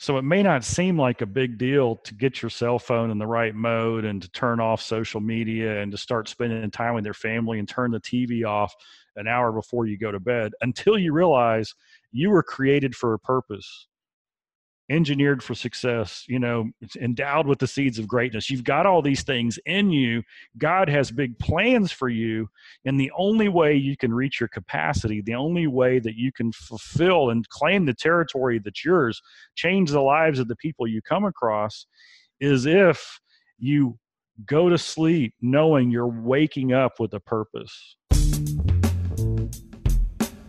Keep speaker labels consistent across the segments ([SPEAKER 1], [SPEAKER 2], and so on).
[SPEAKER 1] So it may not seem like a big deal to get your cell phone in the right mode and to turn off social media and to start spending time with your family and turn the TV off an hour before you go to bed until you realize you were created for a purpose engineered for success you know it's endowed with the seeds of greatness. You've got all these things in you. God has big plans for you. And the only way you can reach your capacity the only way that you can fulfill and claim the territory that's yours change the lives of the people you come across is if you go to sleep knowing you're waking up with a purpose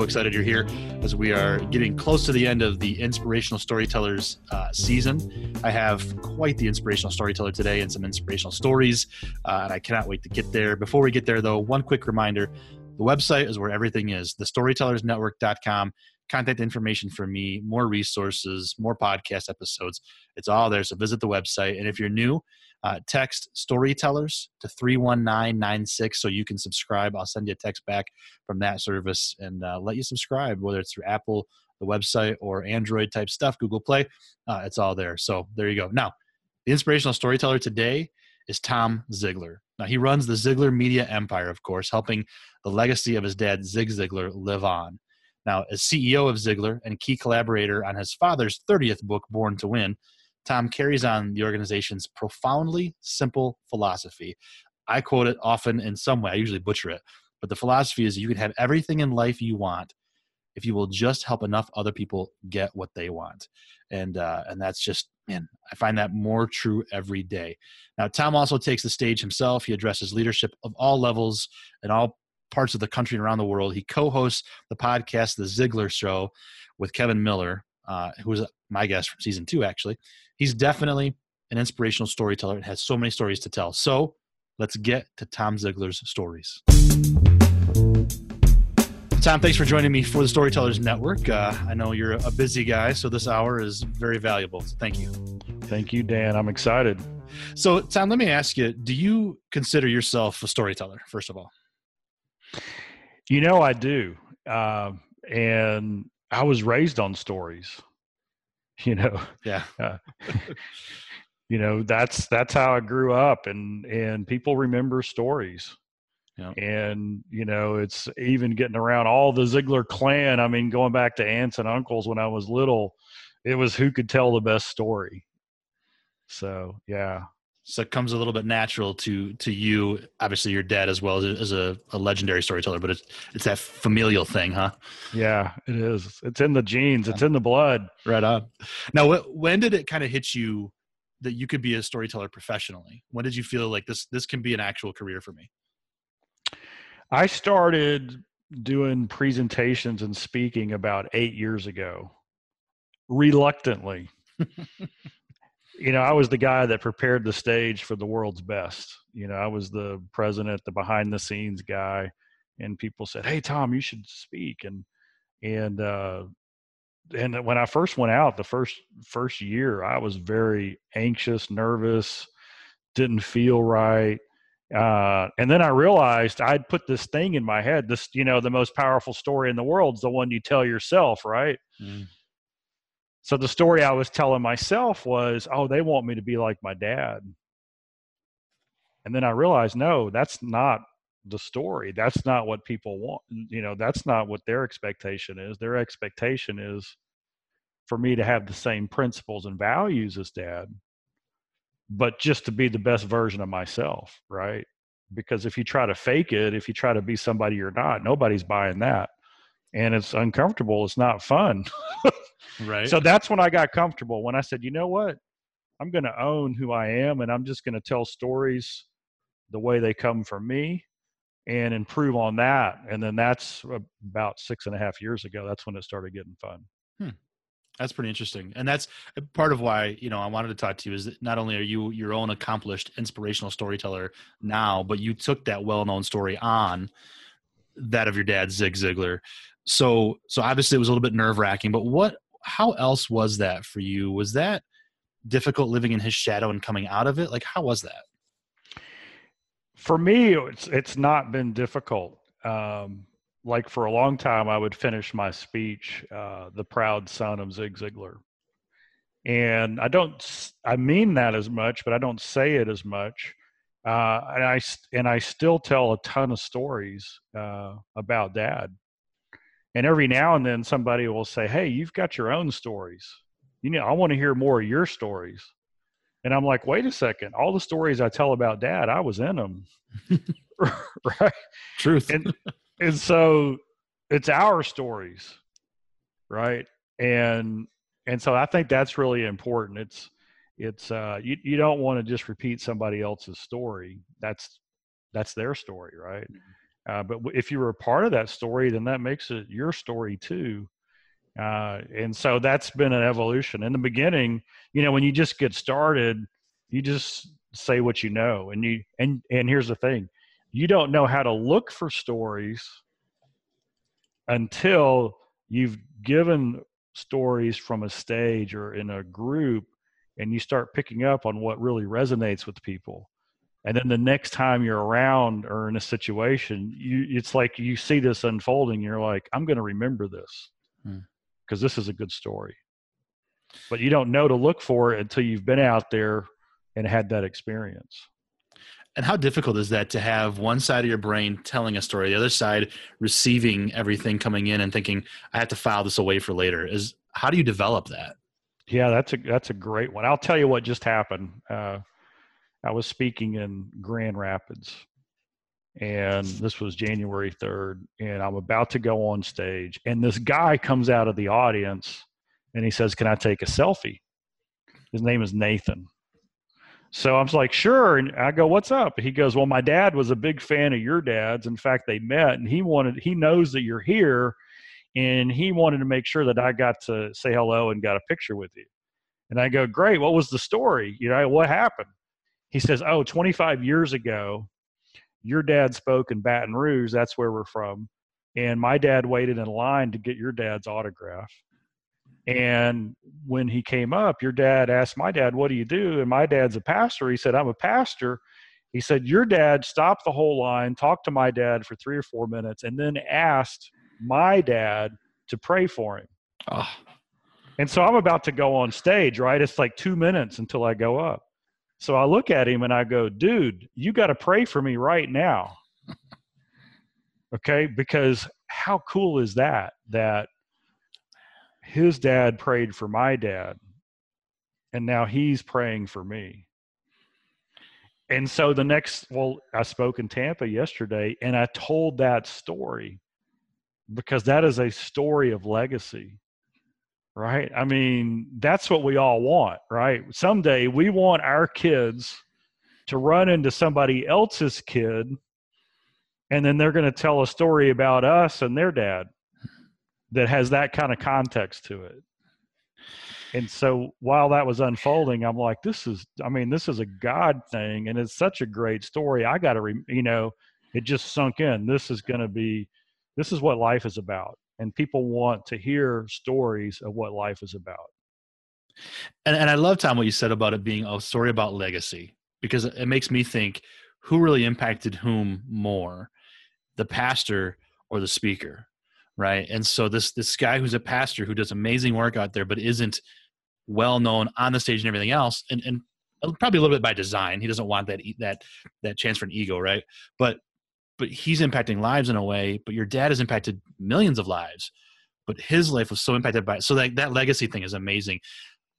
[SPEAKER 2] excited you're here as we are getting close to the end of the Inspirational Storytellers uh, season. I have quite the inspirational storyteller today and some inspirational stories, uh, and I cannot wait to get there. Before we get there, though, one quick reminder the website is where everything is thestorytellersnetwork.com contact information for me, more resources, more podcast episodes. It's all there. So visit the website. And if you're new, uh, text storytellers to 31996 so you can subscribe. I'll send you a text back from that service and uh, let you subscribe, whether it's through Apple, the website, or Android type stuff, Google Play. Uh, it's all there. So there you go. Now, the inspirational storyteller today is Tom Ziglar. Now, he runs the Ziglar Media Empire, of course, helping the legacy of his dad, Zig Ziglar, live on. Now, as CEO of Ziglar and key collaborator on his father's 30th book, Born to Win, Tom carries on the organization's profoundly simple philosophy. I quote it often in some way, I usually butcher it, but the philosophy is you can have everything in life you want if you will just help enough other people get what they want. And uh, and that's just man, I find that more true every day. Now, Tom also takes the stage himself. He addresses leadership of all levels and all parts of the country and around the world. He co-hosts the podcast The Ziglar Show with Kevin Miller, uh, who was my guest from season two. Actually, he's definitely an inspirational storyteller. It has so many stories to tell. So let's get to Tom Ziglar's stories. Tom, thanks for joining me for the Storytellers Network. Uh, I know you're a busy guy, so this hour is very valuable. So thank you.
[SPEAKER 1] Thank you, Dan. I'm excited.
[SPEAKER 2] So, Tom, let me ask you do you consider yourself a storyteller, first of all?
[SPEAKER 1] You know, I do. Uh, and I was raised on stories. You know,
[SPEAKER 2] yeah. Uh,
[SPEAKER 1] you know, that's that's how I grew up, and and people remember stories. Yeah. And you know, it's even getting around all the Ziglar clan. I mean, going back to aunts and uncles when I was little, it was who could tell the best story. So yeah,
[SPEAKER 2] so it comes a little bit natural to to you. Obviously your dad as well as, as a, a, legendary storyteller but it's it's that familial thing huh?
[SPEAKER 1] Yeah it is. It's in the genes. It's in the blood.
[SPEAKER 2] Right on. Now when did it kind of hit you that you could be a storyteller professionally? When did you feel like this this can be an actual career for me?
[SPEAKER 1] I started doing presentations and speaking about eight years ago. Reluctantly you know, I was the guy that prepared the stage for the world's best. You know, I was the president, the behind the scenes guy, and people said, "Hey, Tom, you should speak." And and uh, and when I first went out, the first first year, I was very anxious, nervous, didn't feel right. Uh, and then I realized I'd put this thing in my head. This, you know, the most powerful story in the world is the one you tell yourself, right? Mm. So the story I was telling myself was, oh, they want me to be like my dad. And then I realized, no, that's not the story. That's not what people want. You know, that's not what their expectation is. Their expectation is for me to have the same principles and values as dad, but just to be the best version of myself, right? Because if you try to fake it, if you try to be somebody you're not, nobody's buying that. And it's uncomfortable. It's not fun.
[SPEAKER 2] Right.
[SPEAKER 1] So that's when I got comfortable. When I said, you know what, I'm going to own who I am, and I'm just going to tell stories the way they come from me and improve on that. And then that's about six and a half years ago. That's when it started getting fun.
[SPEAKER 2] Hmm. That's pretty interesting. And that's part of why, you know, I wanted to talk to you is that not only are you your own accomplished inspirational storyteller now, but you took that well-known story on that of your dad, Zig Ziglar. So, so obviously it was a little bit nerve wracking, but what, how else was that for you? Was that difficult living in his shadow and coming out of it? Like, how was that?
[SPEAKER 1] For me, it's, it's not been difficult. Um, like for a long time, I would finish my speech, uh, "The proud son of Zig Ziglar," and I don't, I mean that as much, but I don't say it as much. Uh, and I and I still tell a ton of stories uh, about Dad. And every now and then, somebody will say, "Hey, you've got your own stories. You know, I want to hear more of your stories." And I'm like, "Wait a second! All the stories I tell about Dad, I was in them." right?
[SPEAKER 2] Truth.
[SPEAKER 1] And and so it's our stories right and and so i think that's really important it's it's uh you, you don't want to just repeat somebody else's story that's that's their story right mm-hmm. Uh, but if you were a part of that story then that makes it your story too. Uh, and so that's been an evolution. In the beginning you know when you just get started you just say what you know and you and and here's the thing you don't know how to look for stories until you've given stories from a stage or in a group and you start picking up on what really resonates with people and then the next time you're around or in a situation you it's like you see this unfolding you're like i'm going to remember this because hmm. this is a good story but you don't know to look for it until you've been out there and had that experience
[SPEAKER 2] and how difficult is that to have one side of your brain telling a story, the other side receiving everything coming in and thinking, I have to file this away for later? Is how do you develop that?
[SPEAKER 1] Yeah, that's a that's a great one. I'll tell you what just happened. Uh, I was speaking in Grand Rapids, and this was January third, and I'm about to go on stage, and this guy comes out of the audience, and he says, "Can I take a selfie?" His name is Nathan so I'm like, sure. And I go, what's up? He goes, well, my dad was a big fan of your dad's. In fact, they met and he wanted, he knows that you're here and he wanted to make sure that I got to say hello and got a picture with you. And I go, great. What was the story? You know, what happened? He says, oh, 25 years ago, your dad spoke in Baton Rouge. That's where we're from. And my dad waited in line to get your dad's autograph. And when he came up, your dad asked my dad, What do you do? And my dad's a pastor. He said, I'm a pastor. He said, Your dad stopped the whole line, talked to my dad for three or four minutes, and then asked my dad to pray for him. Oh. And so I'm about to go on stage, right? It's like two minutes until I go up. So I look at him and I go, Dude, you got to pray for me right now. okay? Because how cool is that? That his dad prayed for my dad and now he's praying for me and so the next well i spoke in tampa yesterday and i told that story because that is a story of legacy right i mean that's what we all want right someday we want our kids to run into somebody else's kid and then they're going to tell a story about us and their dad that has that kind of context to it. And so while that was unfolding, I'm like, this is, I mean, this is a God thing, and it's such a great story. I got to, you know, it just sunk in. This is going to be, this is what life is about. And people want to hear stories of what life is about.
[SPEAKER 2] And, and I love, Tom, what you said about it being a story about legacy, because it makes me think who really impacted whom more, the pastor or the speaker? right? And so this this guy who's a pastor who does amazing work out there, but isn't well known on the stage and everything else, and and uh, probably a little bit by design. He doesn't want that that that chance for an ego, right? But but he's impacting lives in a way. But your dad has impacted millions of lives, but his life was so impacted by it. So that that legacy thing is amazing.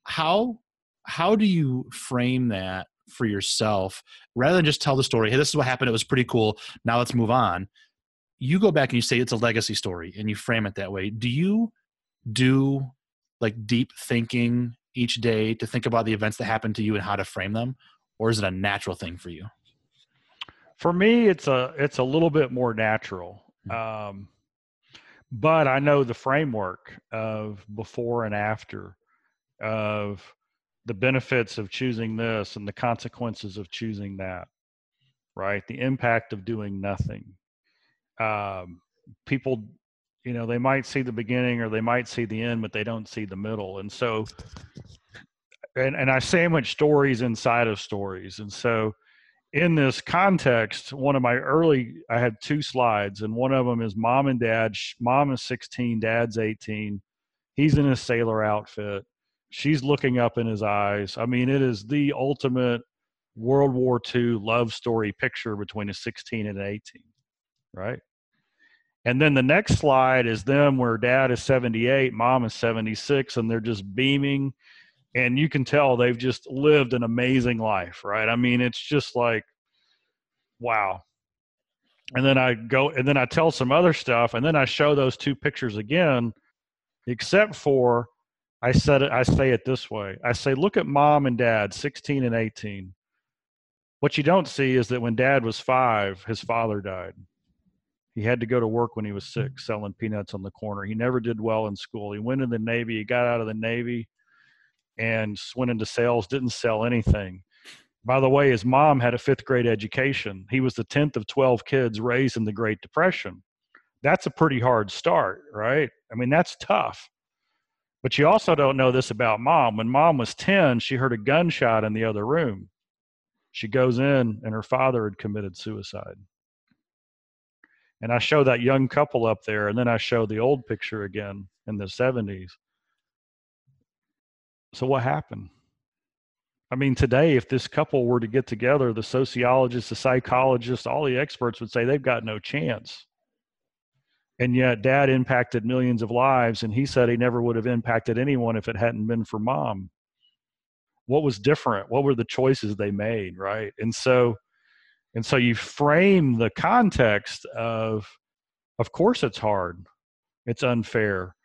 [SPEAKER 2] How how do you frame that for yourself rather than just tell the story? Hey, this is what happened. It was pretty cool. Now let's move on you go back and you say it's a legacy story and you frame it that way do you do like deep thinking each day to think about the events that happened to you and how to frame them or is it a natural thing for you
[SPEAKER 1] For me, it's a it's a little bit more natural.
[SPEAKER 2] Mm.
[SPEAKER 1] Um, but I know the framework of before and after, of the benefits of choosing this and the consequences of choosing that, right? The impact of doing nothing. Um, people, you know, they might see the beginning or they might see the end, but they don't see the middle. And so, and, and I sandwich stories inside of stories. And so, in this context, one of my early, I had two slides, and one of them is mom and dad. Mom is 16, dad's 18. He's in a sailor outfit. She's looking up in his eyes. I mean, it is the ultimate World War II love story picture between a 16 and an 18, right? And then the next slide is them where dad is 78, mom is 76, and they're just beaming and you can tell they've just lived an amazing life, right? I mean, it's just like, wow. And then I go, and then I tell some other stuff, and then I show those two pictures again, except for I said it, I say it this way I say, look at mom and dad, 16 and 18. What you don't see is that when dad was five, his father died. He had to go to work when he was six, selling peanuts on the corner. He never did well in school. He went in the Navy. He got out of the Navy and went into sales, didn't sell anything. By the way, his mom had a fifth grade education. He was the 10th of 12 kids raised in the Great Depression. That's a pretty hard start, right? I mean, that's tough. But you also don't know this about mom. When mom was 10, she heard a gunshot in the other room. She goes in, and her father had committed suicide. And I show that young couple up there, and then I show the old picture again in the 70s. So what happened? I mean, today, if this couple were to get together, the sociologists, the psychologists, all the experts would say they've got no chance. And yet, dad impacted millions of lives, and he said he never would have impacted anyone if it hadn't been for mom. What was different? What were the choices they made, right? And so, and so you frame the context of, of course, it's hard, it's unfair,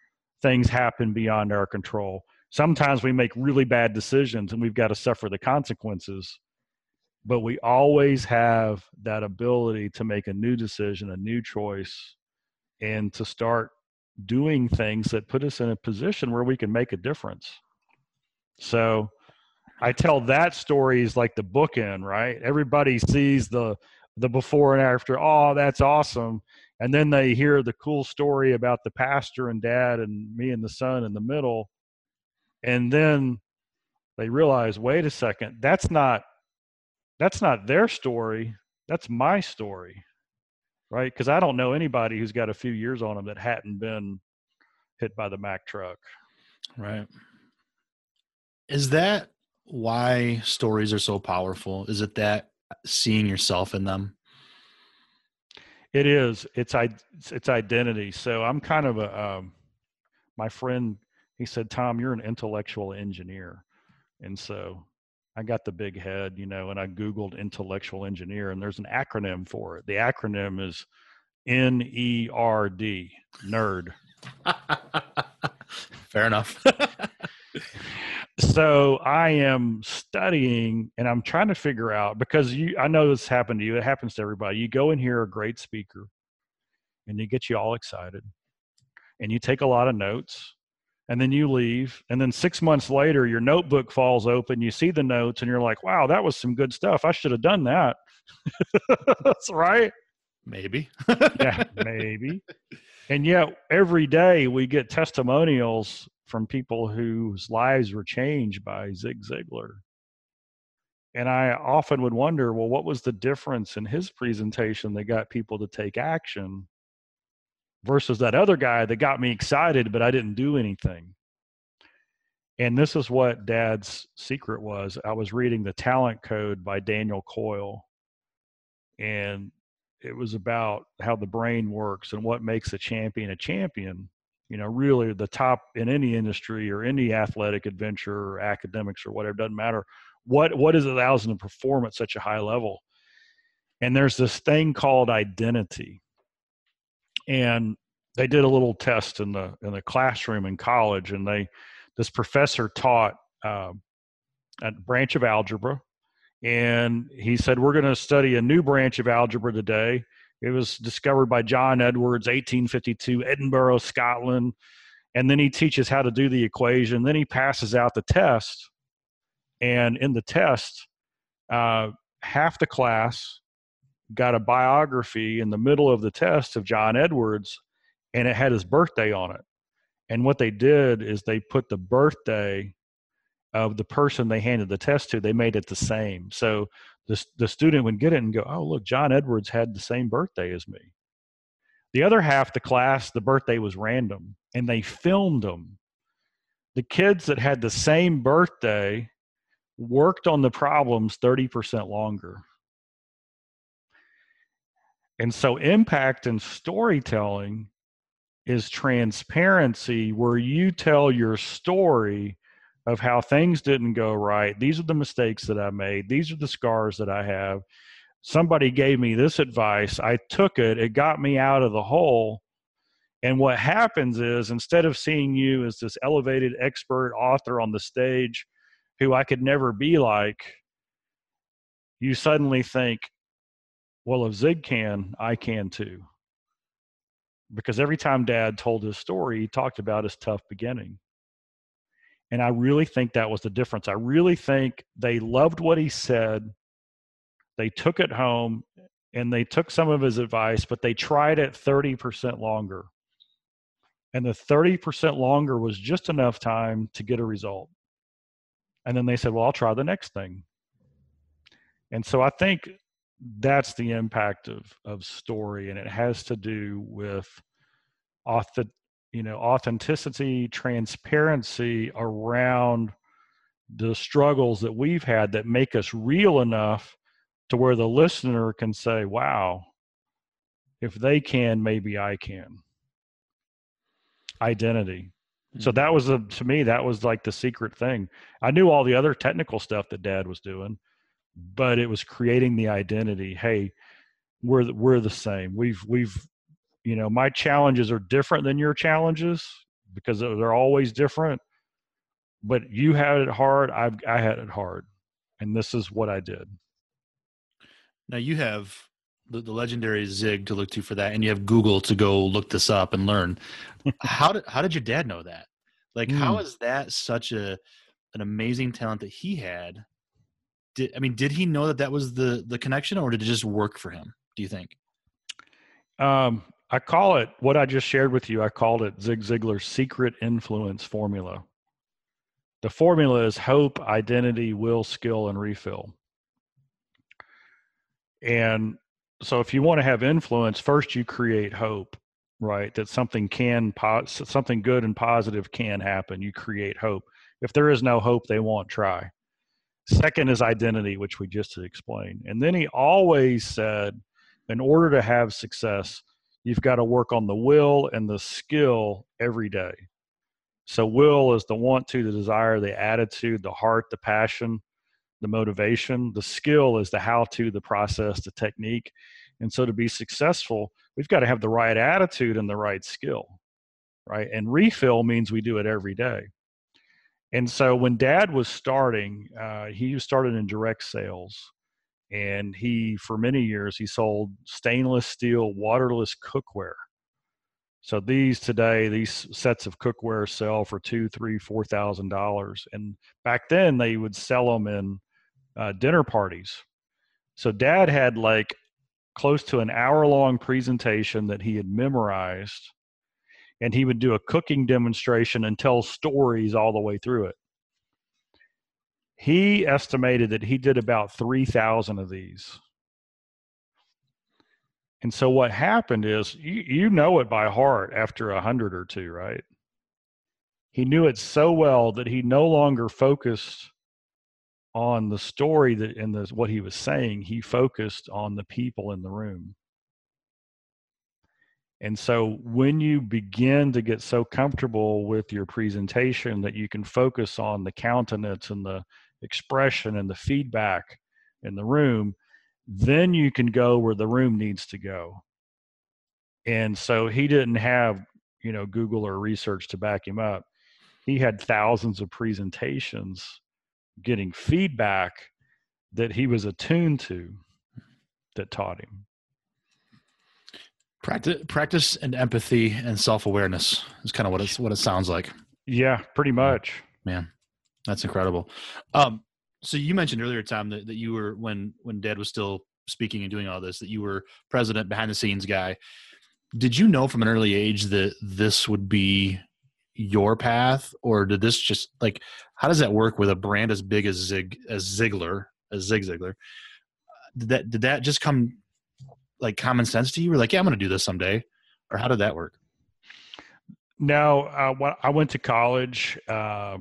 [SPEAKER 1] things happen beyond our control sometimes we make really bad decisions and we've got to suffer the consequences but we always have that ability to make a new decision a new choice and to start doing things that put us in a position where we can make a difference. So i tell that story is like the bookend right? Everybody sees the the before and after oh that's awesome and then they hear the cool story about the pastor and dad and me and the son in the middle and then they realize wait a second that's not that's not their story that's my story. Right? Because i don't know anybody who's got a few years on them that hadn't been hit by the mack truck.
[SPEAKER 2] Right. Is that why stories are so powerful? Is it that seeing yourself in them?
[SPEAKER 1] It is. It's it's identity. So i'm kind of a um, my friend he said, Tom, you're an intellectual engineer. And so I got the big head, you know, and I Googled intellectual engineer, and there's an acronym for it. The acronym is N E R D, nerd.
[SPEAKER 2] Fair enough.
[SPEAKER 1] so I am studying and I'm trying to figure out because you I know this happened to you. It happens to everybody. You go and hear a great speaker and you get you all excited and you take a lot of notes and then you leave and then six months later your notebook falls open you see the notes and you're like wow that was some good stuff. I should have done that. That's right.
[SPEAKER 2] Maybe.
[SPEAKER 1] Yeah maybe. And yet every day we get testimonials from people whose lives were changed by zig ziglar. And i often would wonder well what was the difference in his presentation that got people to take action versus that other guy that got me excited, but I didn't do anything. And this is what dad's secret was. I was reading The Talent Code by Daniel Coyle, and it was about how the brain works and what makes a champion a champion. You know, really the top in any industry or any athletic adventure or academics or whatever, doesn't matter. What what is it allows them to perform at such a high level? And there's this thing called identity and they did a little test in the in the classroom in college, and they this professor taught uh, a branch of algebra, and he said, We're going to study a new branch of algebra today. It was discovered by John Edwards, 1852, Edinburgh, Scotland. And then he teaches how to do the equation. Then he passes out the test. And in the test, uh, half the class got a biography in the middle of the test of John Edwards, and it had his birthday on it. And what they did is they put the birthday of the person they handed the test to, they made it the same. So the, the student would get it and go, oh, look, John Edwards had the same birthday as me. The other half, the class, the birthday was random, and they filmed them. The kids that had the same birthday worked on the problems 30% longer. And so, impact and storytelling is transparency where you tell your story of how things didn't go right. These are the mistakes that I made. These are the scars that I have. Somebody gave me this advice. I took it. It got me out of the hole. And what happens is instead of seeing you as this elevated expert author on the stage who I could never be like, you suddenly think, well, if Zig can, I can too. Because every time dad told his story, he talked about his tough beginning. And I really think that was the difference. I really think they loved what he said. They took it home and they took some of his advice, but they tried it 30% longer. And the 30% longer was just enough time to get a result. And then they said, well, I'll try the next thing. And so I think that's the impact of, of story. And it has to do with author, you know authenticity transparency around the struggles that we've had that make us real enough to where the listener can say wow if they can maybe i can. Identity. So mm-hmm. that was a to me that was like the secret thing. I knew all the other technical stuff that dad was doing but it was creating the identity hey we're we're the same we've we've you know my challenges are different than your challenges because they're always different but you had it hard I've, i had it hard and this is what i did
[SPEAKER 2] now you have the, the legendary zig to look to for that and you have google to go look this up and learn how did how did your dad know that like mm. how hmm. that such a an amazing talent that he had did i mean did he know that that was the the connection or did it just work for him do you think
[SPEAKER 1] um I call it what I just shared with you. I called it Zig Ziglar's secret influence formula. The formula is hope, identity, will, skill, and refill. And so, if you want to have influence, first you create hope, right? That something can, something good and positive can happen. You create hope. If there is no hope, they won't try. Second is identity, which we just explained. And then he always said, in order to have success, you've got to work on the will and the skill every day. So, will is the want to, the desire, the attitude, the heart, the passion, the motivation. The skill is the how to, the process, the technique. And so, to be successful, we've got to have the right attitude and the right skill, right? And refill means we do it every day. And so, when dad was starting, uh, he started in direct sales and he for many years he sold stainless steel waterless cookware. So these today these sets of cookware sell for two three four thousand dollars and back then they would sell them in uh, dinner parties. So dad had like close to an hour long presentation that he had memorized and he would do a cooking demonstration and tell stories all the way through it he estimated that he did about 3,000 of these. And so what happened is you, you know it by heart after a hundred or two, right? He knew it so well that he no longer focused on the story that and the, what he was saying. He focused on the people in the room. And so when you begin to get so comfortable with your presentation that you can focus on the countenance and the expression and the feedback in the room, then you can go where the room needs to go. And so he didn't have, you know, Google or research to back him up. He had thousands of presentations getting feedback that he was attuned to that taught him.
[SPEAKER 2] Practice, practice, and empathy and self awareness is kind of what it's what it sounds like.
[SPEAKER 1] Yeah, pretty much.
[SPEAKER 2] Man, that's incredible. Um, so you mentioned earlier, Tom, that, that you were when when Dad was still speaking and doing all this, that you were president, behind the scenes guy. Did you know from an early age that this would be your path, or did this just like how does that work with a brand as big as Zig as Ziglar as Zig Ziglar? Did that did that just come like common sense to you? Were like, yeah, I'm going to do this someday, or how did that work?
[SPEAKER 1] No, uh, I went to college, uh,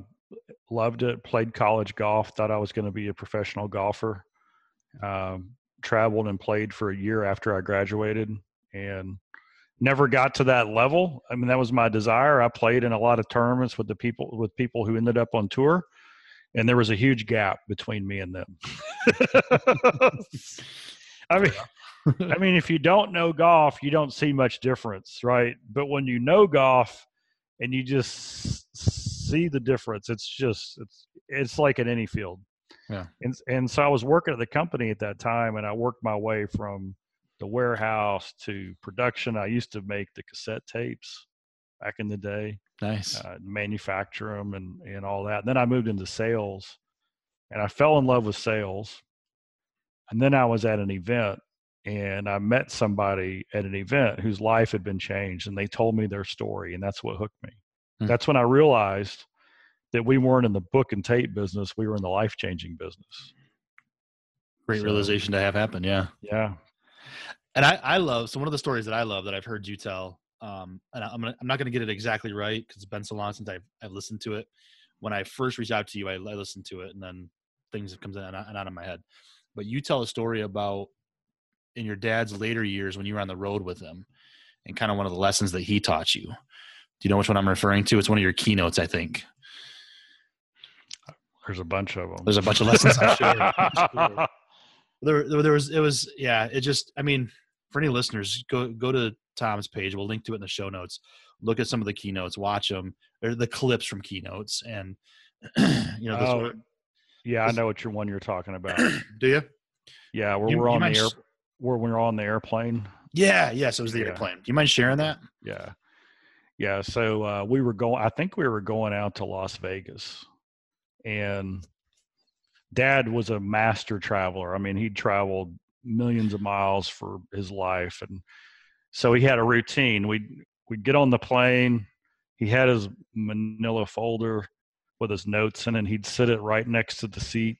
[SPEAKER 1] loved it. Played college golf. Thought I was going to be a professional golfer. Um, traveled and played for a year after I graduated, and never got to that level. I mean, that was my desire. I played in a lot of tournaments with the people with people who ended up on tour, and there was a huge gap between me and them. I mean, I mean, if you don't know golf, you don't see much difference, right? But when you know golf and you just see the difference, it's just it's it's like in any field.
[SPEAKER 2] Yeah.
[SPEAKER 1] And and so I was working at the company at that time, and I worked my way from the warehouse to production. I used to make the cassette tapes back in the day,
[SPEAKER 2] Nice.
[SPEAKER 1] uh, manufacture them, and and all that. And then I moved into sales, and I fell in love with sales. And then I was at an event, and I met somebody at an event whose life had been changed, and they told me their story, and that's what hooked me.
[SPEAKER 2] Hmm.
[SPEAKER 1] That's when I realized that we weren't in the book and tape business; we were in the life changing business.
[SPEAKER 2] Great
[SPEAKER 1] so-
[SPEAKER 2] realization to have happen. Yeah.
[SPEAKER 1] Yeah,
[SPEAKER 2] and I, I love so one of the stories that I love that I've heard you tell. Um, and I'm gonna, I'm not gonna get it exactly right because it's been so long since I've I've listened to it. When I first reached out to you, I, I listened to it, and then things have comes in and out of my head. But you tell a story about in your dad's later years when you were on the road with him, and kind of one of the lessons that he taught you. Do you know which one I'm referring to? It's one of your keynotes, I think.
[SPEAKER 1] there's a bunch of them.
[SPEAKER 2] There's a bunch of lessons. I'm sure. I'm sure. there, there, there was it was yeah it just i mean for any listeners go go to tom's page we'll link to it in the show notes look at some of the keynotes watch them or the clips from keynotes and you know this
[SPEAKER 1] Oh,
[SPEAKER 2] were-
[SPEAKER 1] yeah, I know what you're one you're talking about.
[SPEAKER 2] do you
[SPEAKER 1] Yeah, where
[SPEAKER 2] You-
[SPEAKER 1] we're on the air,
[SPEAKER 2] s-
[SPEAKER 1] where we're on the airplane.
[SPEAKER 2] yeah yes it was the
[SPEAKER 1] Yeah.
[SPEAKER 2] airplane do you mind sharing that
[SPEAKER 1] Yeah, yeah. So uh, we were going. I think we were going out to Las Vegas, and Dad was a master traveler. I mean, he'd traveled millions of miles for his life, and so he had a routine. We'd we'd get on the plane. He had his Manila folder with his notes in, and he'd sit it right next to the seat.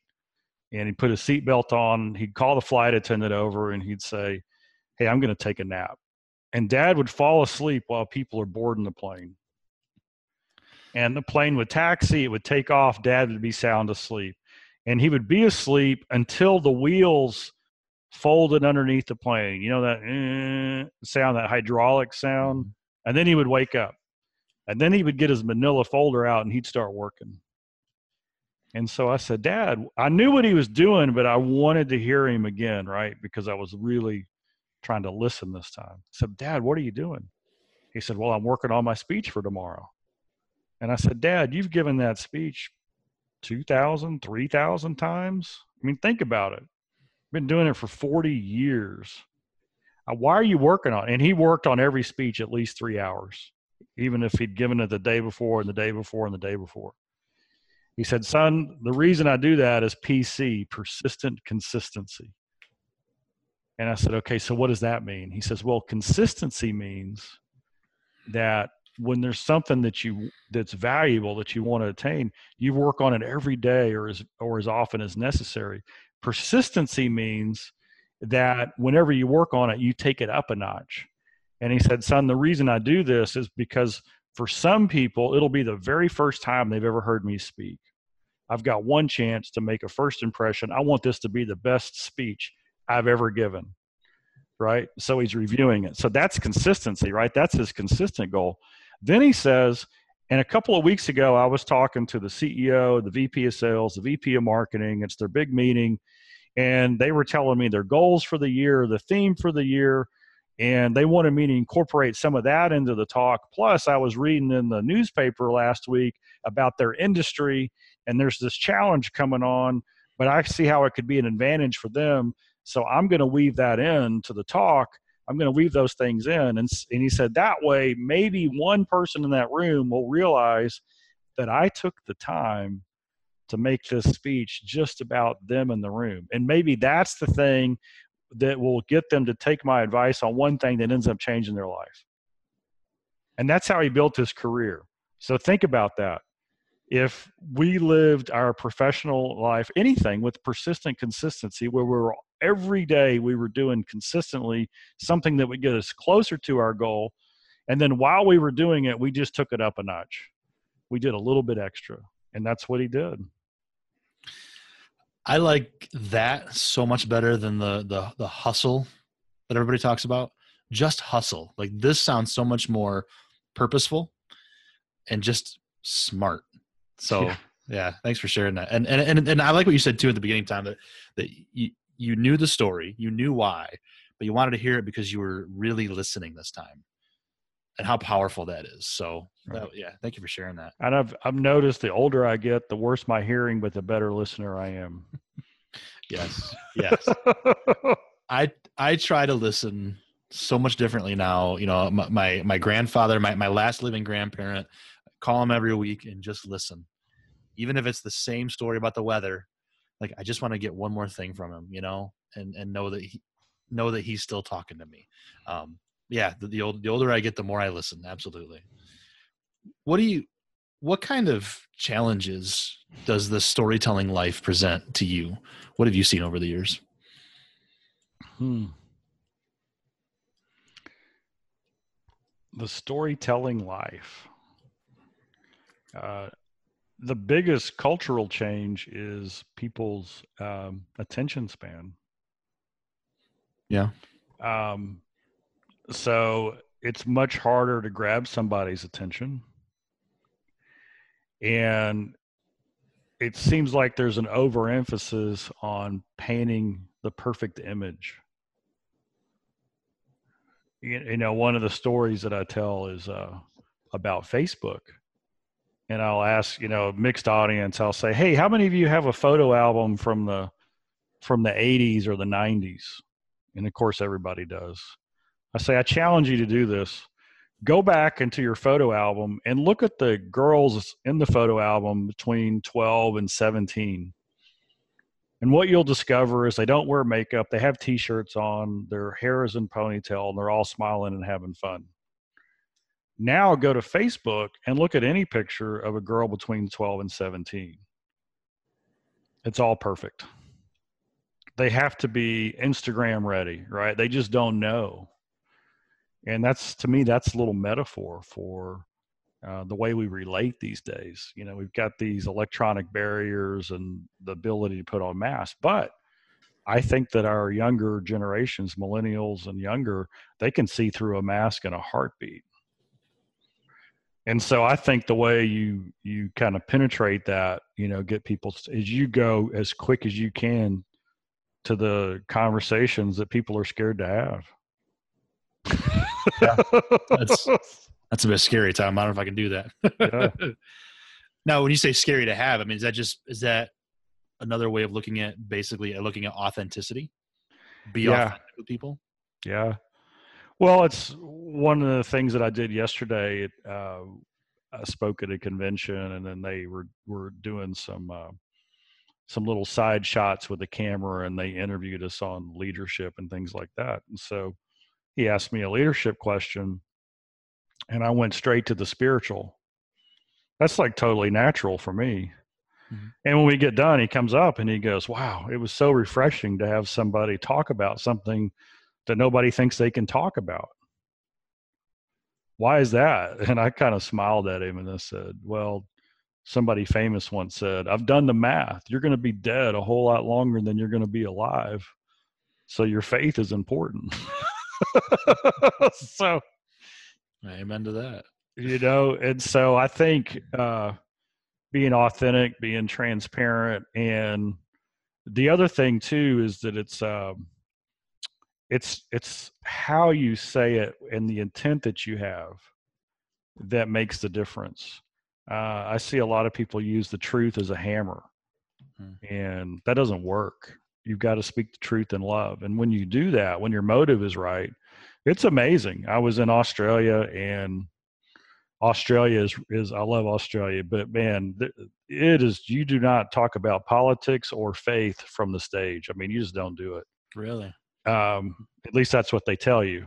[SPEAKER 1] And he'd put his seatbelt on. He'd call the flight attendant over, and he'd say, "Hey, I'm going to take a nap." And Dad would fall asleep while people are boarding the plane. And the plane would taxi. It would take off. Dad would be sound asleep, and he would be asleep until the wheels folded underneath the plane. You know that eh, sound, that hydraulic sound, and then he would wake up, and then he would get his Manila folder out and he'd start working. And so I said, Dad, I knew what he was doing, but I wanted to hear him again, right? Because I was really trying to listen this time. I said, Dad, what are you doing? He said, Well, I'm working on my speech for tomorrow. And I said, Dad, you've given that speech 2,000, 3,000 times. I mean, think about it. I've been doing it for 40 years. Uh, Why are you working on it? And he worked on every speech at least three hours, even if he'd given it the day before and the day before and the day before. He said, Son, the reason I do that is PC, persistent consistency. And I said, Okay, so what does that mean? He says, Well, consistency means that when there's something that you that's valuable that you want to attain, you work on it every day or as or as often as necessary. Persistency means that whenever you work on it, you take it up a notch. And he said, Son, the reason I do this is because for some people, it'll be the very first time they've ever heard me speak. I've got one chance to make a first impression. I want this to be the best speech I've ever given. Right. So he's reviewing it. So that's consistency, right? That's his consistent goal. Then he says, and a couple of weeks ago, I was talking to the CEO, the VP of sales, the VP of marketing. It's their big meeting. And they were telling me their goals for the year, the theme for the year. And they wanted me to incorporate some of that into the talk. Plus, I was reading in the newspaper last week about their industry. And there's this challenge coming on but I see how it could be an advantage for them. So I'm going to weave that in to the talk. I'm going to weave those things in. And, and he said, that way, maybe one person in that room will realize that I took the time to make this speech just about them in the room. And maybe that's the thing that will get them to take my advice on one thing that ends up changing their life. And that's how he built his career. So think about that. If we lived our professional life, anything with persistent consistency, where we were every day we were doing consistently something that would get us closer to our goal. And then while we were doing it, we just took it up a notch. We did a little bit extra. And that's what he did.
[SPEAKER 2] I like that so much better than the the the hustle that everybody talks about. Just hustle. Like this sounds so much more purposeful and just smart. So yeah, yeah thanks for sharing that. And, and and and I like what you said too at the beginning time that that you you knew the story, you knew why, but you wanted to hear it because you were really listening this time. And how powerful that is. So right. that, yeah, thank you for sharing that.
[SPEAKER 1] And I've I've noticed the older I get, the worse my hearing, but the better listener I am.
[SPEAKER 2] yes. Yes. I I try to listen so much differently now. You know, my my, my grandfather, my, my last living grandparent, call him every week and just listen. Even if it's the same story about the weather, like I just want to get one more thing from him, you know, and and know that he know that he's still talking to me. Um, yeah, the, the old the older I get, the more I listen. Absolutely. What do you? What kind of challenges does the storytelling life present to you? What have you seen over the years?
[SPEAKER 1] Hmm. the storytelling life. Uh, the biggest cultural change is people's um, attention span.
[SPEAKER 2] Yeah.
[SPEAKER 1] Um, so it's much harder to grab somebody's attention. And it seems like there's an overemphasis on painting the perfect image you know one of the stories that i tell is uh, about facebook and i'll ask you know mixed audience i'll say hey how many of you have a photo album from the from the 80s or the 90s and of course everybody does. I say i challenge you to do this. Go back into your photo album and look at the girls in the photo album between 12 and 17 and what you'll discover is they don't wear makeup, they have t shirts on, their hair is in ponytail, and they're all smiling and having fun. Now go to Facebook and look at any picture of a girl between 12 and 17. It's all perfect. They have to be Instagram ready, right? They just don't know. And that's to me, that's a little metaphor for uh, the way we relate these days. You know, we've got these electronic barriers and the ability to put on masks, but I think that our younger generations, millennials and younger, they can see through a mask in a heartbeat. And so I think the way you you kind of penetrate that, you know, get people is you go as quick as you can to the conversations that people are scared to have.
[SPEAKER 2] yeah, that's that's a bit scary, Tom. I don't know if I can do that. Yeah. now, when you say scary to have, I mean, is that just is that another way of looking at basically uh, looking at authenticity? Be yeah. authentic with people.
[SPEAKER 1] Yeah. Well, it's one of the things that I did yesterday. Uh, I spoke at a convention, and then they were were doing some uh, some little side shots with the camera, and they interviewed us on leadership and things like that. And so he asked me a leadership question, and I went straight to the spiritual. That's like totally natural for me. Mm-hmm. And when we get done, he comes up and he goes, Wow, it was so refreshing to have somebody talk about something that nobody thinks they can talk about. Why is that? And I kind of smiled at him and I said, Well, somebody famous once said, I've done the math. You're going to be dead a whole lot longer than you're going to be alive. So your faith is important. so
[SPEAKER 2] Amen to that.
[SPEAKER 1] You know, and so I think uh, being authentic, being transparent, and the other thing too is that it's um, it's it's how you say it and the intent that you have that makes the difference. Uh, I see a lot of people use the truth as a hammer, mm. and that doesn't work. You've got to speak the truth in love, and when you do that, when your motive is right, it's amazing. I was in Australia and Australia is is I love Australia, but man, it is you do not talk about politics or faith from the stage. I mean, you just don't do it.
[SPEAKER 2] Really?
[SPEAKER 1] Um, at least that's what they tell you.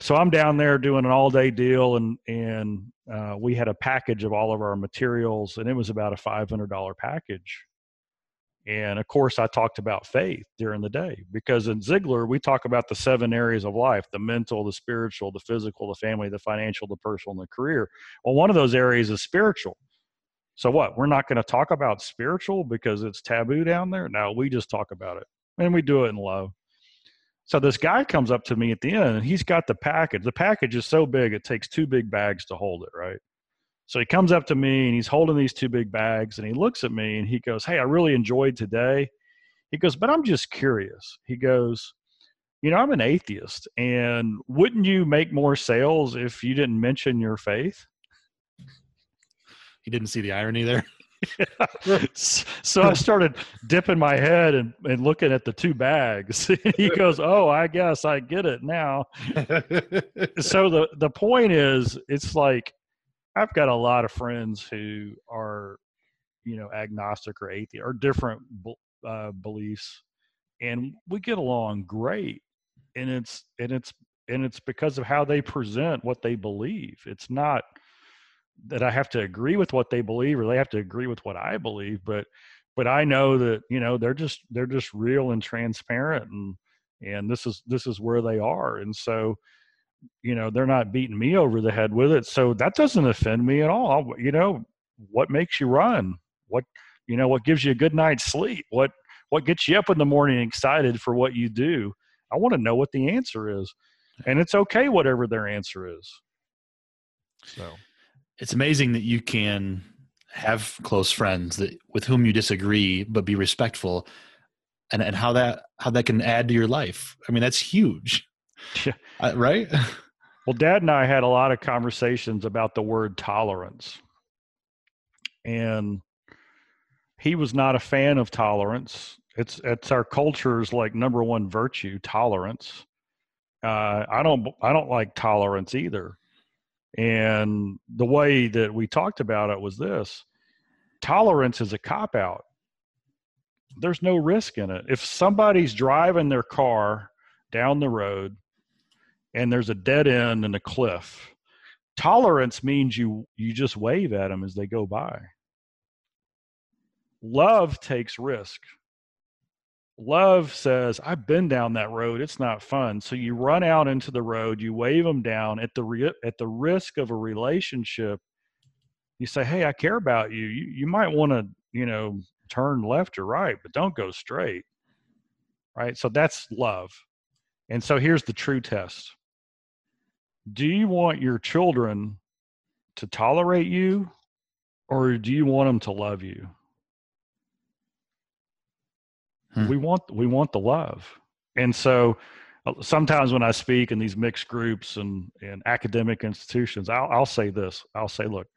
[SPEAKER 1] So I'm down there doing an all day deal, and and uh, we had a package of all of our materials, and it was about a five hundred dollar package. And of course, I talked about faith during the day because in Ziglar, we talk about the seven areas of life the mental, the spiritual, the physical, the family, the financial, the personal, and the career. Well, one of those areas is spiritual. So, what? We're not going to talk about spiritual because it's taboo down there? No, we just talk about it and we do it in love. So, this guy comes up to me at the end and he's got the package. The package is so big, it takes two big bags to hold it, right? So he comes up to me and he's holding these two big bags and he looks at me and he goes, Hey, I really enjoyed today. He goes, But I'm just curious. He goes, You know, I'm an atheist and wouldn't you make more sales if you didn't mention your faith?
[SPEAKER 2] He didn't see the irony there.
[SPEAKER 1] so I started dipping my head and, and looking at the two bags. he goes, "Oh, I guess I get it now." so the the point is, it's like I've got a lot of friends who are, you know, agnostic or atheist or different uh, beliefs, and we get along great. And it's and it's and it's because of how they present what they believe. It's not that I have to agree with what they believe or they have to agree with what I believe, but but I know that you know they're just they're just real and transparent and and this is this is where they are and so you know they're not beating me over the head with it so that doesn't offend me at all you know what makes you run? What you know what gives you a good night's sleep? What what gets you up in the morning excited for what you do? I want to know what the answer is and it's okay whatever their answer is so
[SPEAKER 2] it's amazing that you can have close friends that with whom you disagree but be respectful and and how that how that can add to your life i mean that's huge yeah. Uh, right?
[SPEAKER 1] Well, Dad and I had a lot of conversations about the word tolerance. And he was not a fan of tolerance. It's it's our culture's like number one virtue, tolerance. Uh, I don't I don't like tolerance either. And the way that we talked about it was this: tolerance is a cop out. There's no risk in it. If somebody's driving their car down the road and there's a dead end and a cliff. Tolerance means you you just wave at them as they go by. Love takes risk. Love says, "I've been down that road. It's not fun." So you run out into the road, you wave them down at the re- at the risk of a relationship. You say, "Hey, I care about you. You you might want to, you know, turn left or right, but don't go straight." Right? So that's love. And so here's the true test do you want your children to tolerate you or do you want them to love you hmm. we want we want the love. And so uh, sometimes when i speak in these mixed groups and and academic institutions I'll, I'll say this i'll say look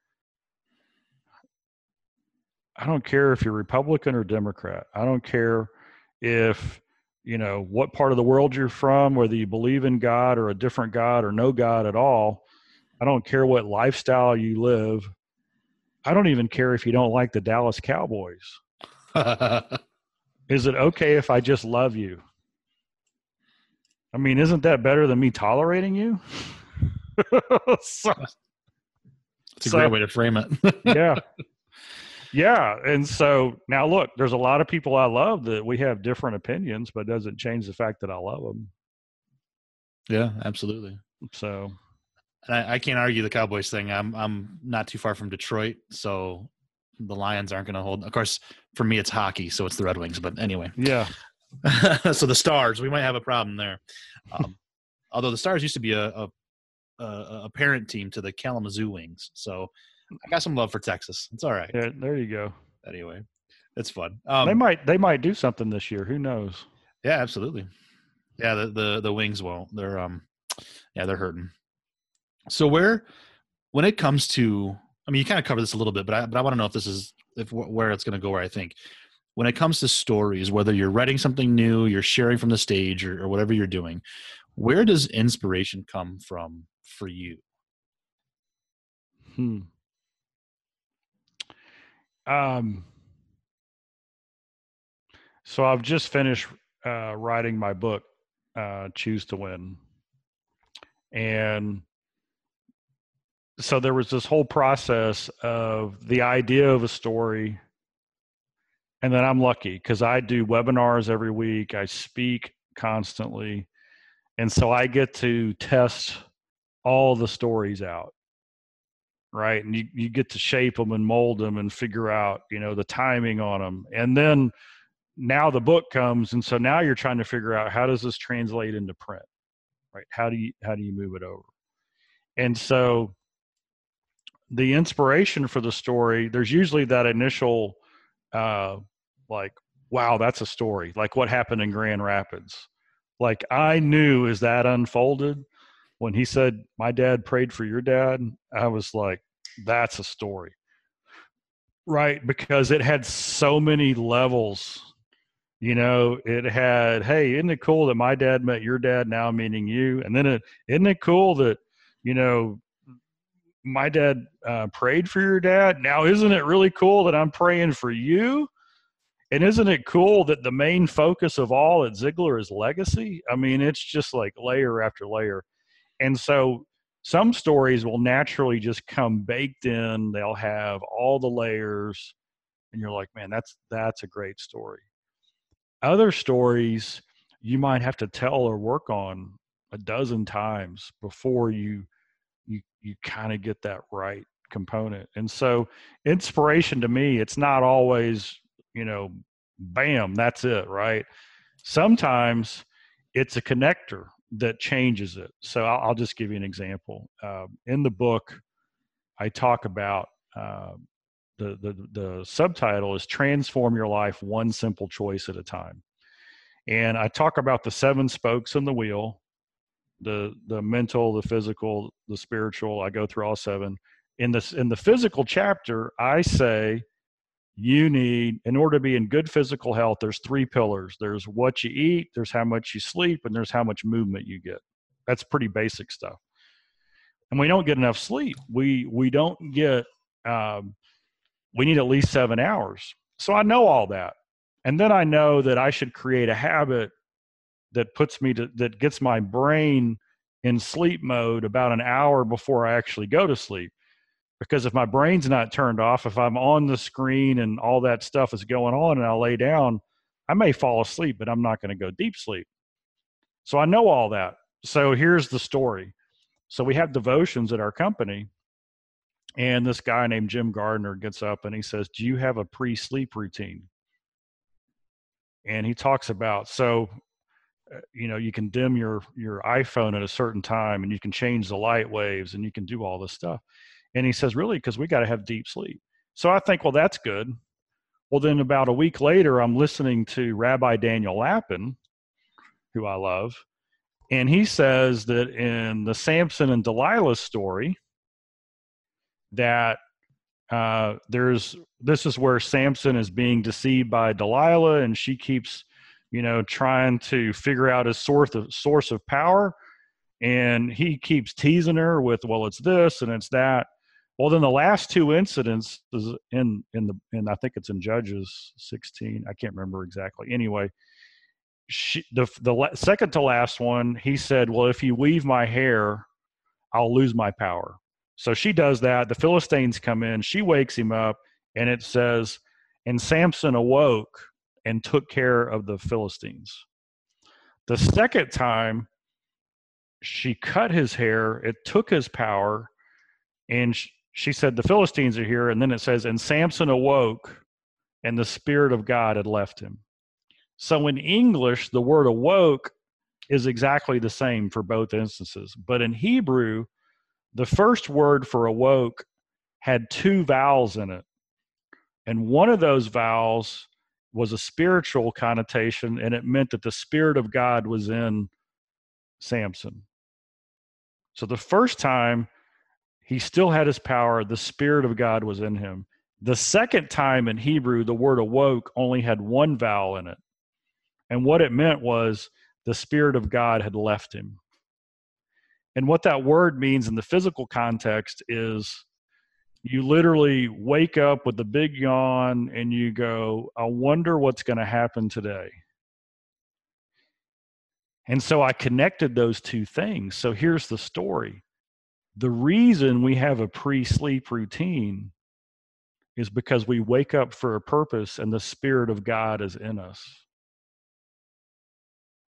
[SPEAKER 1] i don't care if you're republican or democrat. I don't care if you know what part of the world you're from whether you believe in god or a different god or no god at all. I don't care what lifestyle you live. I don't even care if you don't like the dallas cowboys is it okay if i just love you? I mean isn't that better than me tolerating you?
[SPEAKER 2] So, it's a so, great way to frame it.
[SPEAKER 1] Yeah. Yeah and so now look there's a lot of people i love that we have different opinions but doesn't change the fact that i love them
[SPEAKER 2] yeah absolutely.
[SPEAKER 1] So.
[SPEAKER 2] I, I, can't argue the cowboys thing. I'm i'm not too far from detroit so the lions aren't going to hold of course for me it's hockey so it's the red wings but anyway
[SPEAKER 1] yeah
[SPEAKER 2] so the stars we might have a problem there um, although the stars used to be a, a a, parent team to the kalamazoo wings so I got some love for Texas. It's all right.
[SPEAKER 1] Yeah, there you go.
[SPEAKER 2] Anyway, it's fun.
[SPEAKER 1] Um, they might they might do something this year. Who knows?
[SPEAKER 2] Yeah, absolutely. Yeah, the the the wings won't. They're um, yeah, they're hurting. So where, when it comes to, I mean, you kind of covered this a little bit, but I but I want to know if this is if where it's going to go. Where I think when it comes to stories, whether you're writing something new, you're sharing from the stage, or, or whatever you're doing, where does inspiration come from for you?
[SPEAKER 1] Hmm. Um. So I've just finished uh, writing my book, uh, "Choose to Win," and so there was this whole process of the idea of a story. And then i'm lucky because i do webinars every week. I speak constantly. And so i get to test all the stories out right? And you, you get to shape them and mold them and figure out you know the timing on them and then now the book comes and so now you're trying to figure out how does this translate into print right? How do you how do you move it over? And so the inspiration for the story there's usually that initial uh like wow that's a story like what happened in grand rapids. Like i knew as that unfolded when he said my dad prayed for your dad i was like that's a story. Right because it had so many levels you know? It had hey isn't it cool that my dad met your dad now meaning you? And then it isn't it cool that you know my dad uh, prayed for your dad. Now, isn't it really cool that I'm praying for you? And isn't it cool that the main focus of all at Ziglar is legacy? I mean, it's just like layer after layer. And so some stories will naturally just come baked in. They'll have all the layers and you're like, "Man, that's that's a great story." Other stories you might have to tell or work on a dozen times before you you you kind of get that right component. And so inspiration to me, it's not always, you know, bam, that's it, right? Sometimes it's a connector that changes it. So I'll, I'll just give you an example. Uh, in the book, I talk about uh, the, the the subtitle is "Transform Your Life One Simple Choice at a Time," and I talk about the seven spokes in the wheel the the mental, the physical, the spiritual. I go through all seven. In this in the physical chapter, I say you need in order to be in good physical health there's three pillars. There's what you eat there's how much you sleep and there's how much movement you get. That's pretty basic stuff. And we don't get enough sleep. We we don't get um, we need at least seven hours. So i know all that. And then i know that i should create a habit that puts me to that gets my brain in sleep mode about an hour before I actually go to sleep. Because if my brain's not turned off, if I'm on the screen and all that stuff is going on and I lay down, I may fall asleep, but I'm not going to go deep sleep. So I know all that. So here's the story. So we have devotions at our company, and this guy named Jim Gardner gets up and he says, Do you have a pre sleep routine? And he talks about, so you know you can dim your your iphone at a certain time and you can change the light waves and you can do all this stuff. And he says really? Because we got to have deep sleep. So i think well that's good. Well then about a week later i'm listening to rabbi daniel lapin who i love and he says that in the samson and delilah story that uh, there's this is where samson is being deceived by delilah and she keeps you know, trying to figure out his source of source of power. And he keeps teasing her with, well, it's this and it's that. Well, then the last two incidents is in in the and I think it's in Judges 16. I can't remember exactly. Anyway, she, the the second to last one, he said, "Well, if you weave my hair, I'll lose my power." So she does that. The Philistines come in. She wakes him up, and it says, "And Samson awoke and took care of the Philistines. The second time, she cut his hair, it took his power, and she said, The Philistines are here. And then it says, And Samson awoke, and the Spirit of God had left him. So in English, the word awoke is exactly the same for both instances. But in Hebrew, the first word for awoke had two vowels in it. And one of those vowels was a spiritual connotation and it meant that the spirit of God was in Samson. So the first time he still had his power, the spirit of God was in him. The second time in Hebrew, the word awoke only had one vowel in it. And what it meant was the Spirit of God had left him. And what that word means in the physical context is you literally wake up with a big yawn and you go, I wonder what's going to happen today. And so I connected those two things. So here's the story the reason we have a pre sleep routine is because we wake up for a purpose and the Spirit of God is in us.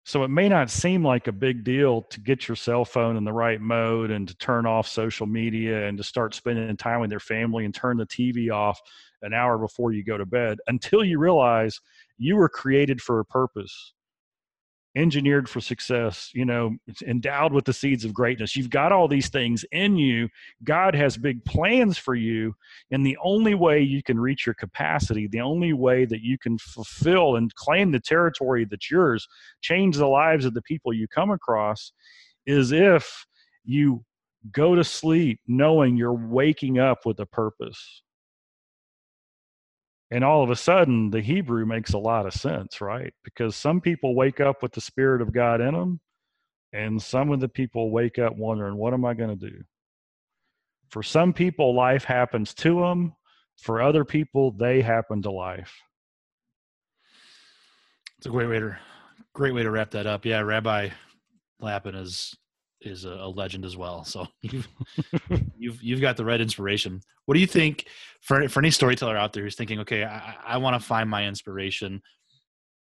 [SPEAKER 1] So it may not seem like a big deal to get your cell phone in the right mode and to turn off social media and to start spending time with your family and turn the TV off an hour before you go to bed until you realize you were created for a purpose engineered for success, you know, endowed with the seeds of greatness. You've got all these things in you. God has big plans for you. And the only way you can reach your capacity, the only way that you can fulfill and claim the territory that's yours, change the lives of the people you come across, is if you go to sleep knowing you're waking up with a purpose and all of a sudden the hebrew makes a lot of sense right? Because some people wake up with the spirit of god in them and some of the people wake up wondering what am i going to do? For some people life happens to them for other people they happen to life.
[SPEAKER 2] It's a great way to great way to wrap that up. Yeah rabbi Lapin is is a, a legend as well. So you've you've you've got the right inspiration. What do you think for for any storyteller out there who's thinking, okay, I, I want to find my inspiration.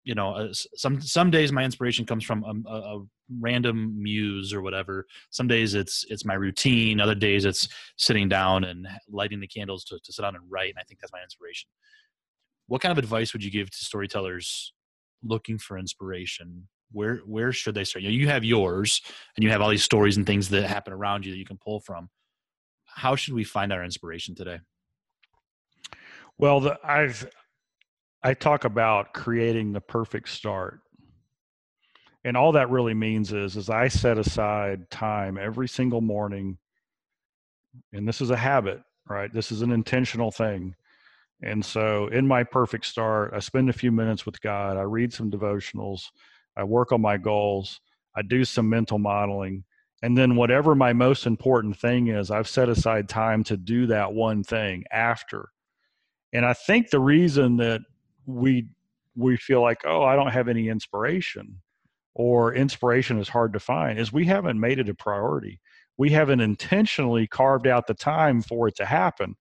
[SPEAKER 2] You know, uh, some some days my inspiration comes from a, a, random muse or whatever. Some days it's it's my routine. Other days it's sitting down and lighting the candles to, to sit down and write. And I think that's my inspiration. What kind of advice would you give to storytellers looking for inspiration where where should they start? You know, you have yours, and you have all these stories and things that happen around you that you can pull from. How should we find our inspiration today?
[SPEAKER 1] Well, the, I've I talk about creating the perfect start. And all that really means is is I set aside time every single morning and this is a habit, right? This is an intentional thing. And so in my perfect start, I spend a few minutes with God. I read some devotionals. I work on my goals, I do some mental modeling, and then whatever my most important thing is, I've set aside time to do that one thing after. And I think the reason that we we feel like, oh, I don't have any inspiration or inspiration is hard to find is we haven't made it a priority. We haven't intentionally carved out the time for it to happen.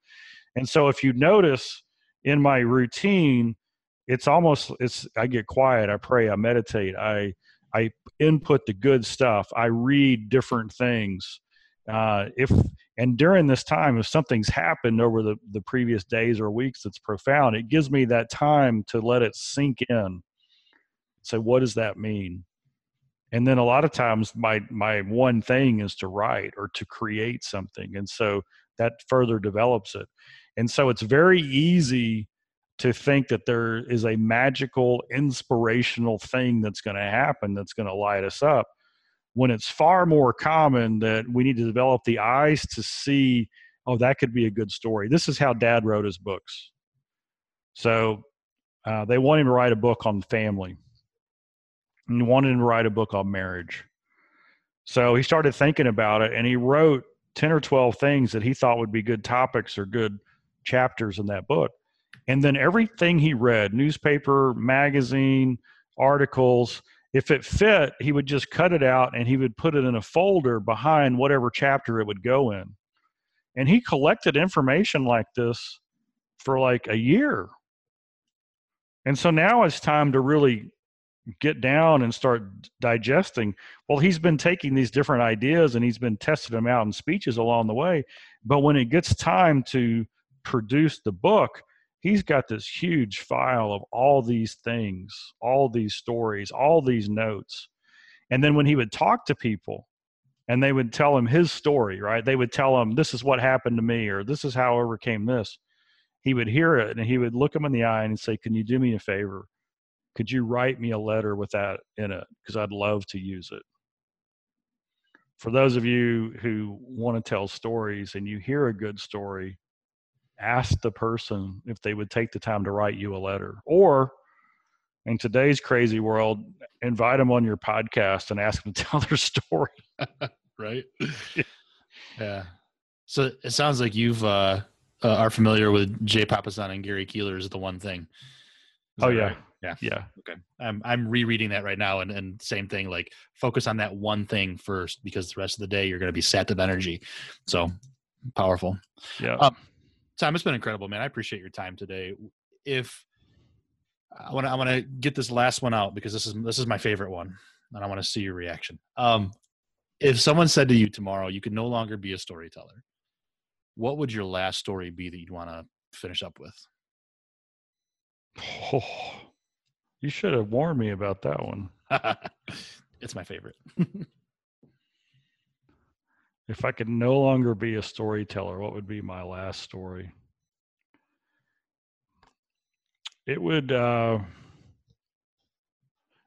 [SPEAKER 1] And so if you notice in my routine, it's almost it's i get quiet i pray i meditate i i input the good stuff i read different things. Uh, if and during this time if something's happened over the the previous days or weeks that's profound it gives me that time to let it sink in. So what does that mean? And then a lot of times my my one thing is to write or to create something and so that further develops it. And so it's very easy to think that there is a magical inspirational thing that's going to happen that's going to light us up when it's far more common that we need to develop the eyes to see oh that could be a good story. This is how dad wrote his books. So uh, they wanted him to write a book on family. And wanted him to write a book on marriage. So he started thinking about it and he wrote 10 or 12 things that he thought would be good topics or good chapters in that book and then everything he read newspaper magazine articles if it fit he would just cut it out and he would put it in a folder behind whatever chapter it would go in. And he collected information like this for like a year. And so now it's time to really get down and start digesting. Well he's been taking these different ideas and he's been testing them out in speeches along the way. But when it gets time to produce the book he's got this huge file of all these things, all these stories, all these notes. And then when he would talk to people and they would tell him his story, right? They would tell him, this is what happened to me, or this is how I overcame this. He would hear it and he would look him in the eye and say, Can you do me a favor? Could you write me a letter with that in it? Because I'd love to use it. For those of you who want to tell stories and you hear a good story, ask the person if they would take the time to write you a letter. Or in today's crazy world invite them on your podcast and ask them to tell their story.
[SPEAKER 2] Right? Yeah. So it sounds like you've uh, uh are familiar with jay papasan and gary Keller is the one thing.
[SPEAKER 1] Is oh yeah.
[SPEAKER 2] right?
[SPEAKER 1] yeah. Yeah.
[SPEAKER 2] Okay. I'm i'm rereading that right now and and same thing like focus on that one thing first because the rest of the day you're going to be sapped of energy. So powerful.
[SPEAKER 1] Yeah.
[SPEAKER 2] Um, Tom, it's been incredible, man. I appreciate your time today. If I want to, I want to get this last one out because this is this is my favorite one, and I want to see your reaction. Um, if someone said to you tomorrow, you can no longer be a storyteller, what would your last story be that you'd want to finish up with?
[SPEAKER 1] Oh, you should have warned me about that one.
[SPEAKER 2] it's my favorite.
[SPEAKER 1] if I could no longer be a storyteller, what would be my last story? It would uh,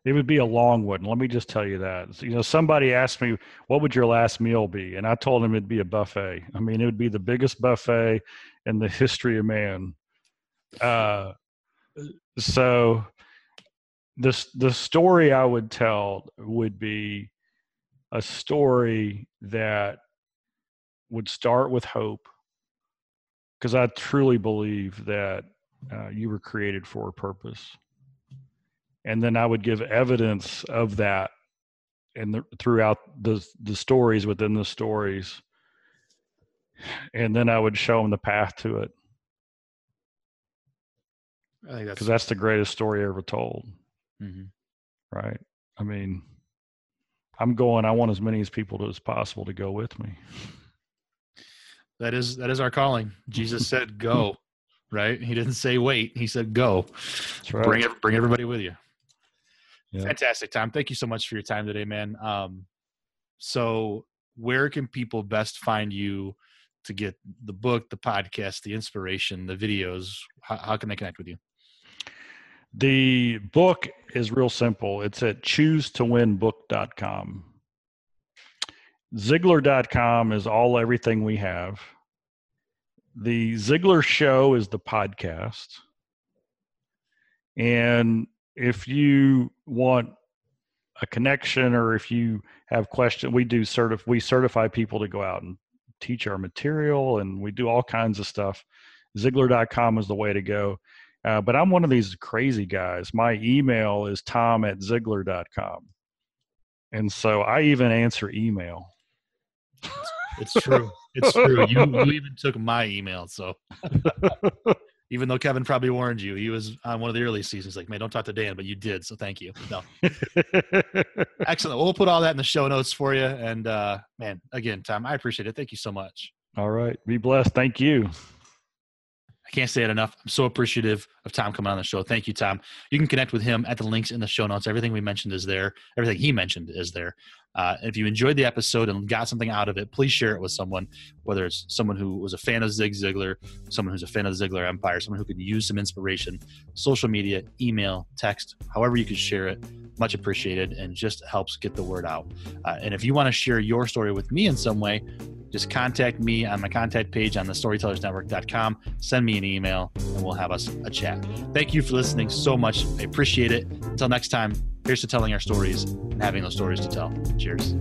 [SPEAKER 1] it would be a long one. Let me just tell you that. You know, somebody asked me, "What would your last meal be?" And I told him it'd be a buffet. I mean, it would be the biggest buffet in the history of man. Uh, so, this the story I would tell would be a story that would start with hope because I truly believe that uh, you were created for a purpose. And then I would give evidence of that and the, throughout the the stories within the stories, and then I would show them the path to it.
[SPEAKER 2] I think that's
[SPEAKER 1] because that's the greatest story ever told,
[SPEAKER 2] mm-hmm.
[SPEAKER 1] right? I mean, I'm going. I want as many as people as possible to go with me
[SPEAKER 2] that is that is our calling. Jesus said, "Go." Right? He didn't say wait. He said, "Go."
[SPEAKER 1] Right.
[SPEAKER 2] Bring it, bring everybody with you.
[SPEAKER 1] Yeah.
[SPEAKER 2] Fantastic, Tom. Thank you so much for your time today, man. Um, so, where can people best find you to get the book, the podcast, the inspiration, the videos? How, how can they connect with you?
[SPEAKER 1] The book is real simple. It's at choosetowinbook.com. Ziglar.com is all everything we have. The Ziglar Show is the podcast. And if you want a connection or if you have questions, we do certif- we certify people to go out and teach our material and we do all kinds of stuff. Ziglar.com is the way to go. Uh, but I'm one of these crazy guys. My email is tom at Ziglar.com. And so I even answer email.
[SPEAKER 2] It's true. It's true. You, you even took my email. So even though Kevin probably warned you, he was on one of the early seasons like, man, don't talk to Dan, but you did. So thank you. No. Excellent. We'll put all that in the show notes for you. And uh, man, again, Tom, I appreciate it. Thank you so much.
[SPEAKER 1] All right. Be blessed. Thank you.
[SPEAKER 2] I can't say it enough. I'm so appreciative of Tom coming on the show. Thank you, Tom. You can connect with him at the links in the show notes. Everything we mentioned is there. Everything he mentioned is there. Uh, if you enjoyed the episode and got something out of it, please share it with someone, whether it's someone who was a fan of Zig Ziglar, someone who's a fan of the Ziglar Empire, someone who could use some inspiration, social media, email, text, however you could share it. Much appreciated and just helps get the word out. Uh, and if you want to share your story with me in some way, just contact me on my contact page on the storytellersnetwork.com. Send me an email and we'll have us a chat. Thank you for listening so much. I appreciate it. Until next time, here's to telling our stories and having those stories to tell. Cheers.